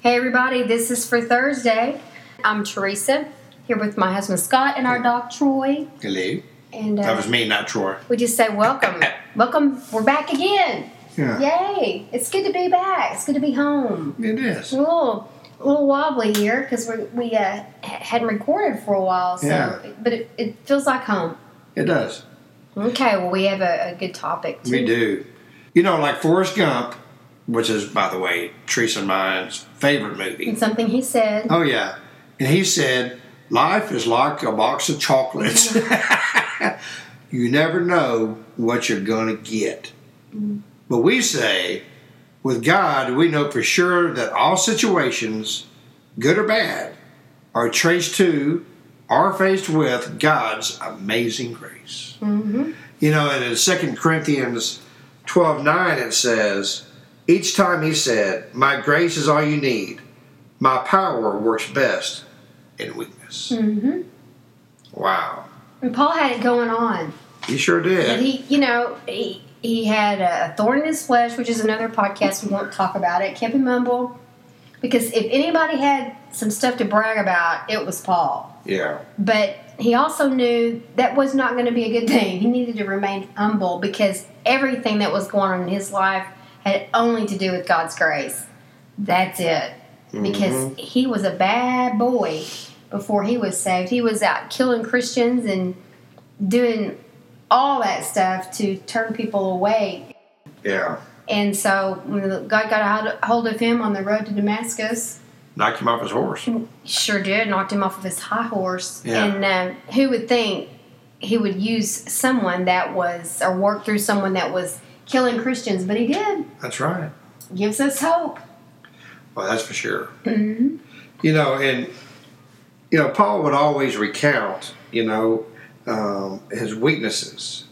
Hey, everybody, this is for Thursday. I'm Teresa, here with my husband Scott and our dog Troy. Hello. And That uh, was me, not Troy. we just say welcome. welcome, we're back again. Yeah. Yay! It's good to be back. It's good to be home. It is. We're a little, a little wobbly here because we, we uh, ha- hadn't recorded for a while, so Yeah. but it, it feels like home. It does. Okay, well, we have a, a good topic. Too. We do. You know, like Forrest Gump, which is, by the way, Teresa and mine's favorite movie. And something he said. Oh, yeah. And he said, Life is like a box of chocolates. you never know what you're going to get. But we say, with God, we know for sure that all situations, good or bad, are traced to or faced with God's amazing grace. hmm You know, and in 2 Corinthians 12 9, it says, Each time he said, My grace is all you need, my power works best in weakness. hmm Wow. And Paul had it going on. He sure did. he, you know, he, he had a thorn in his flesh, which is another podcast. We won't talk about it. Kept him humble. Because if anybody had some stuff to brag about, it was Paul. Yeah. But he also knew that was not going to be a good thing. He needed to remain humble because everything that was going on in his life had only to do with God's grace. That's it. Because he was a bad boy before he was saved. He was out killing Christians and doing all that stuff to turn people away. Yeah. And so when God got a hold- hold of him on the road to Damascus, Knocked him off his horse. Sure did. Knocked him off of his high horse. Yeah. And uh, who would think he would use someone that was, or work through someone that was killing Christians? But he did. That's right. Gives us hope. Well, that's for sure. hmm You know, and, you know, Paul would always recount, you know, um, his weaknesses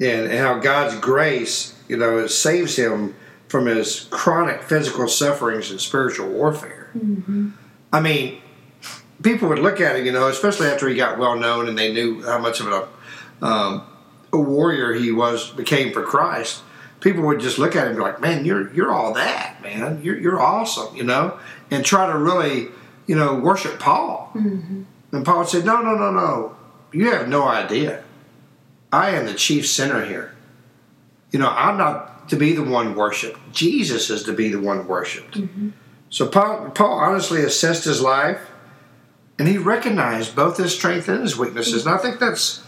and, and how God's grace, you know, it saves him from his chronic physical sufferings and spiritual warfare. hmm I mean, people would look at it, you know, especially after he got well known and they knew how much of a, um, a warrior he was became for Christ. People would just look at him like, "Man, you're you're all that, man. You're you're awesome," you know, and try to really, you know, worship Paul. hmm And Paul said, "No, no, no, no. You have no idea. I am the chief sinner here. You know, I'm not to be the one worshipped. Jesus is to be the one worshipped." hmm So Paul, Paul honestly assessed his life, and he recognized both his strength and his weaknesses. And I think that's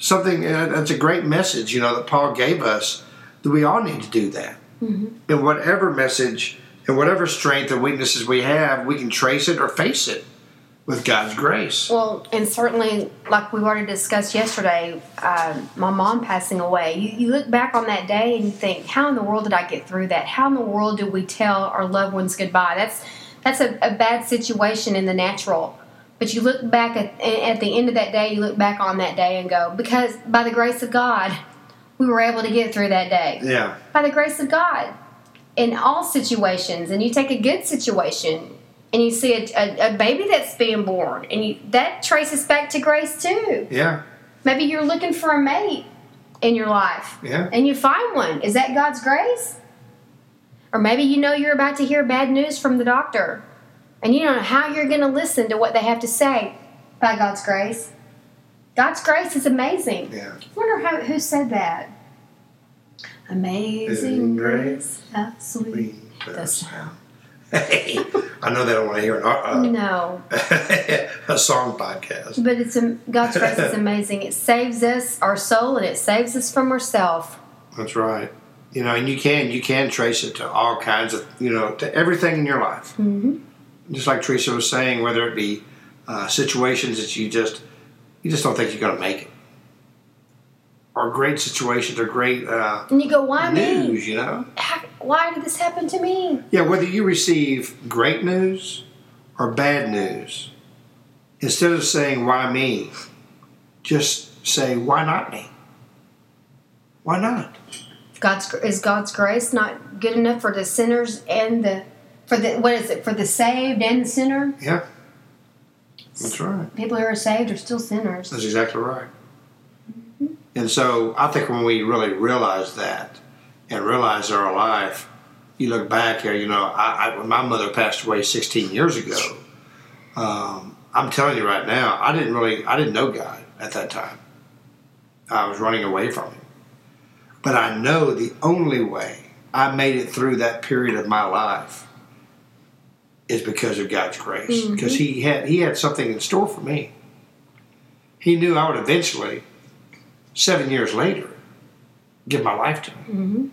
something uh, that's a great message, you know, that Paul gave us. That we all need to do that. hmm And whatever message and whatever strength and weaknesses we have, we can trace it or face it with God's grace. Well, and certainly, like we've already discussed yesterday, um, my mom passing away, you, you look back on that day and you think, how in the world did I get through that? How in the world did we tell our loved ones goodbye? That's that's a, a bad situation in the natural. But you look back at, at the end of that day, you look back on that day and go, because by the grace of God, we were able to get through that day Yeah, by the grace of God in all situations. And you take a good situation and you see a, a, a baby that's being born, and you, that traces back to grace too. yeah, Maybe you're looking for a mate in your life yeah, and you find one. Is that God's grace? Or maybe you know you're about to hear bad news from the doctor and you don't know how you're going to listen to what they have to say by God's grace. God's grace is amazing. yeah. I wonder how, who said that. Amazing Amazing grace, how sweet the sound. Hey, I know they don't want to hear an, uh, No, a song podcast. but it's a, God's grace is amazing. It saves us, our soul, and it saves us from ourselves. That's right. You know, and you can you can trace it to all kinds of you know to everything in your life. hmm Just like Teresa was saying, whether it be uh, situations that you just you just don't think you're going to make it, or great situations or great uh, And you go, why me? news. You know, How, why did this happen to me? yeah. Whether you receive great news or bad news, instead of saying why me, just say why not me. Why not? God's is God's grace not good enough for the sinners and the for the what is it for the saved and the sinner? Yeah, that's right. People who are saved are still sinners. That's exactly right. And so I think when we really realize that and realize our life you look back here, you know, I, I, when my mother passed away 16 years ago, um, I'm telling you right now, I didn't really, I didn't know God at that time. I was running away from Him. But I know the only way I made it through that period of my life is because of God's grace. Mhm. Because He had He had something in store for me. He knew I would eventually, seven years later, give my life to Him. hmm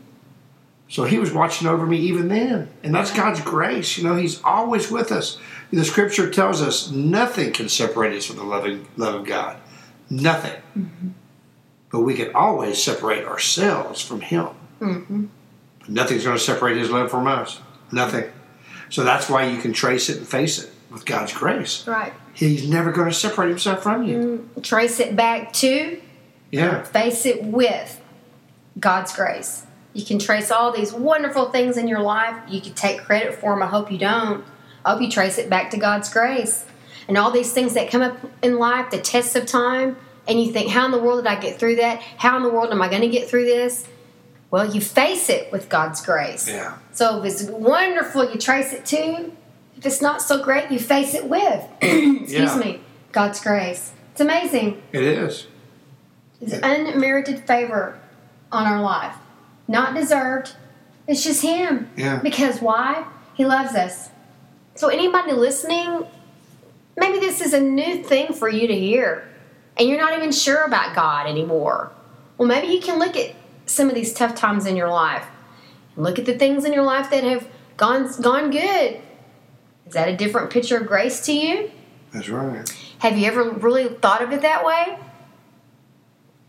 So he was watching over me even then. And that's God's grace. You know, he's always with us. The scripture tells us nothing can separate us from the loving love of God. Nothing. But we can always separate ourselves from him. hmm But nothing's going to separate his love from us. Nothing. So that's why you can trace it and face it with God's grace. Right. He's never going to separate himself from you. Mm, Trace it back to, Yeah. face it with God's grace. You can trace all these wonderful things in your life. You can take credit for them. I hope you don't. I hope you trace it back to God's grace. And all these things that come up in life, the tests of time, and you think, how in the world did I get through that? How in the world am I going to get through this? Well, you face it with God's grace. Yeah. So if it's wonderful, you trace it to. If it's not so great, you face it with. Excuse Yeah. me, God's grace. It's amazing. It is. It's unmerited favor on our life. Not deserved. It's just Him. Yeah. Because why? He loves us. So, anybody listening, maybe this is a new thing for you to hear, and you're not even sure about God anymore. Well, maybe you can look at some of these tough times in your life look at the things in your life that have gone, gone good. Is that a different picture of grace to you? That's right. Have you ever really thought of it that way?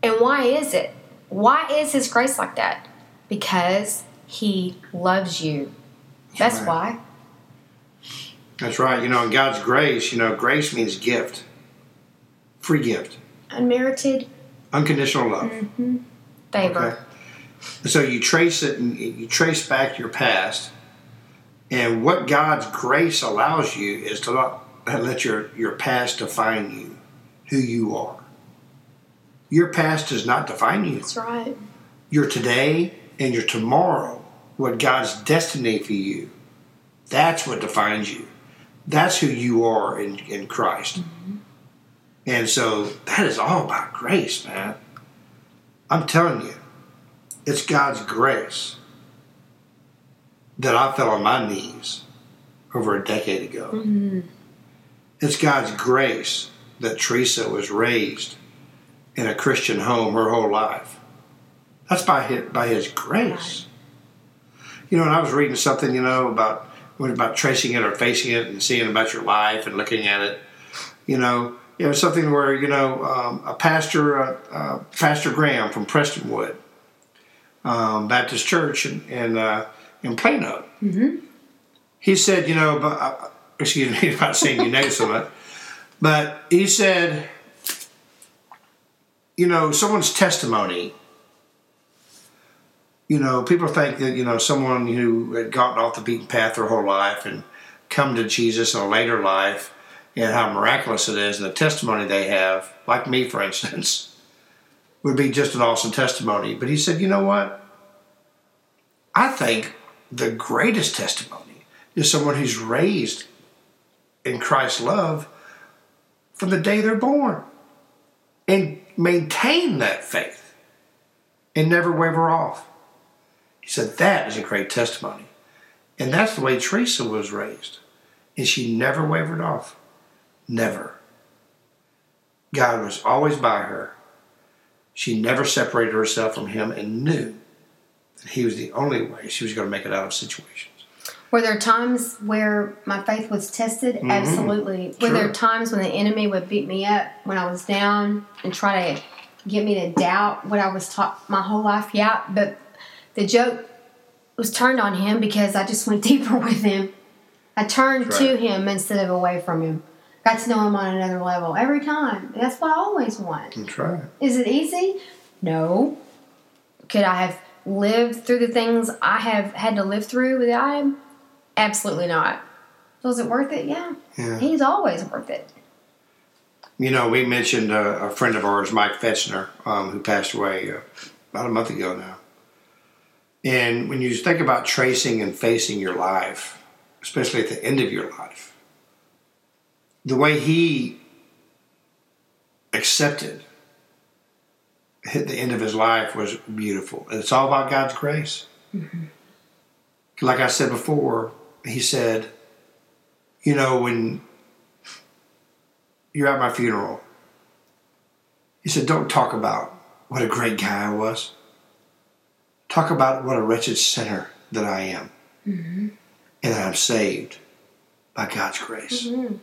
And why is it? Why is His grace like that? Because He loves you. That's right. why. That's right. You know, in God's grace, you know, grace means gift. Free gift. Unmerited Unconditional love. Mm-hmm. favor. Okay. So you trace it and you trace back your past, and what God's grace allows you is to not let your, your past define you, who you are. Your past does not define you. That's right. Your today and your tomorrow, what God's destiny for you, that's what defines you. That's who you are in, in Christ. Mm-hmm. And so that is all about grace, man. I'm telling you, it's God's grace that I fell on my knees over a decade ago. Mhm. It's God's grace that Teresa was raised in a Christian home her whole life. That's by his, by his grace. You know, and I was reading something, you know, about about tracing it or facing it and seeing about your life and looking at it. You know, it was something where you know um, a pastor, uh, uh, Pastor Graham from Prestonwood um, Baptist Church in in, uh, in Plano. Mhm. He said, you know, about, uh, excuse me, about saying you know so much, but he said, you know, someone's testimony. You know, people think that you know someone who had gotten off the beaten path their whole life and come to Jesus in a later life, and how miraculous it is, and the testimony they have, like me, for instance, would be just an awesome testimony. But he said, you know what? I think the greatest testimony is someone who's raised in Christ's love from the day they're born and maintain that faith and never waver off. He said that is a great testimony. And that's the way Teresa was raised. And she never wavered off. Never. God was always by her. She never separated herself from him and knew that he was the only way she was going to make it out of situations. Were there times where my faith was tested? Mm-hmm. Absolutely. Were there times when the enemy would beat me up when I was down and try to get me to doubt what I was taught my whole life? Yeah, but the joke was turned on him because I just went deeper with him. I turned That's to him instead of away from him. Got to know him on another level every time. That's what I always want. That's right. Is it easy? No. Could I have lived through the things I have had to live through with him? Absolutely not. Was it worth it? Yeah. Yeah. He's always worth it. You know, we mentioned uh, a friend of ours, Mike Fetchner, um, who passed away uh, about a month ago now. And when you think about tracing and facing your life, especially at the end of your life, the way he accepted at the end of his life was beautiful. And it's all about God's grace. Mm-hmm. Like I said before, he said, you know, when you're at my funeral, he said, don't talk about what a great guy I was. Talk about what a wretched sinner that I am. Mm-hmm. And that I'm saved by God's grace. Mm-hmm.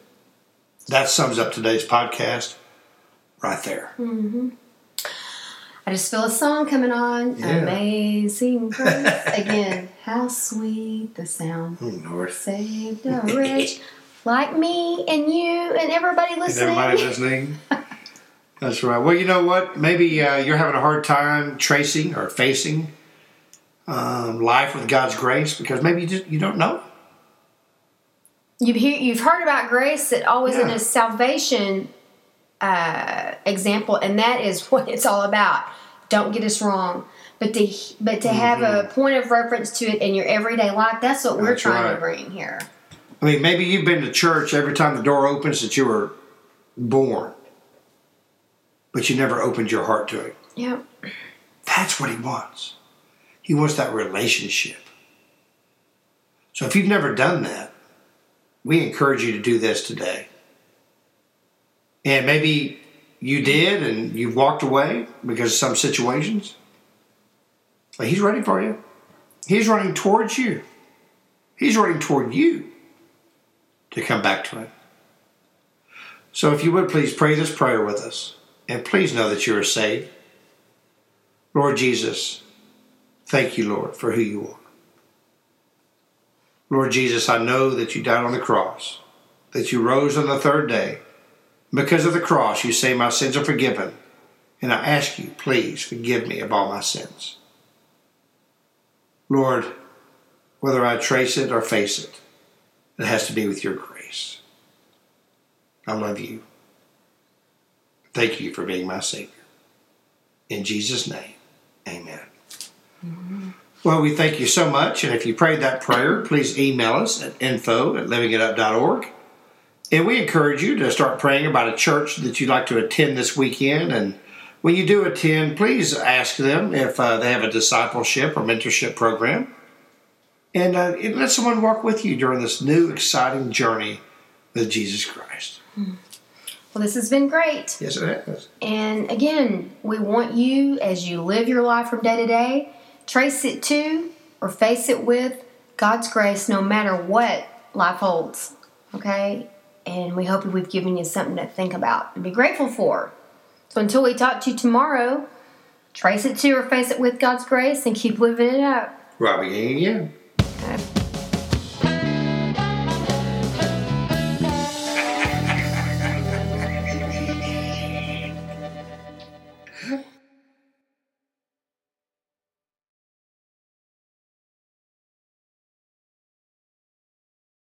That sums up today's podcast right there. Mm-hmm. I just feel a song coming on. Yeah. Amazing grace. Again, how sweet the sound. Oh, Lord. Saved a wretch like me and you and everybody listening. And everybody listening. That's right. Well, you know what? Maybe uh, you're having a hard time tracing or facing um, life with God's grace because maybe you, just, you don't know. You've, hear, you've heard about grace that always yeah. in a salvation uh, example, and that is what it's all about. Don't get us wrong. But to but to mm-hmm. have a mm-hmm. point of reference to it in your everyday life, that's what we're trying right. to bring here. I mean, maybe you've been to church every time the door opens that you were born, but you never opened your heart to it. Yeah. That's what he wants. He wants that relationship. So if you've never done that, we encourage you to do this today. And maybe you did and you've walked away because of some situations. But he's ready for you. He's running towards you. He's running toward you to come back to him. So if you would please pray this prayer with us. And please know that you are saved. Lord Jesus, thank you, Lord, for who you are. Lord Jesus, I know that you died on the cross, that you rose on the third day, because of the cross, you say, My sins are forgiven. And I ask you, please forgive me of all my sins. Lord, whether I trace it or face it, it has to be with your grace. I love you. Thank you for being my Savior. In Jesus' name, amen. Mm-hmm. Well, we thank you so much. And if you prayed that prayer, please email us at info at livingitup.org. And we encourage you to start praying about a church that you'd like to attend this weekend. And when you do attend, please ask them if uh, they have a discipleship or mentorship program. And uh, let someone walk with you during this new, exciting journey with Jesus Christ. Well, this has been great. Yes, it has. And again, we want you, as you live your life from day to day, trace it to or face it with God's grace no matter what life holds. Okay? and we hope we've given you something to think about and be grateful for. So until we talk to you tomorrow, trace it to or face it with God's grace and keep living it up. Robbie. Okay.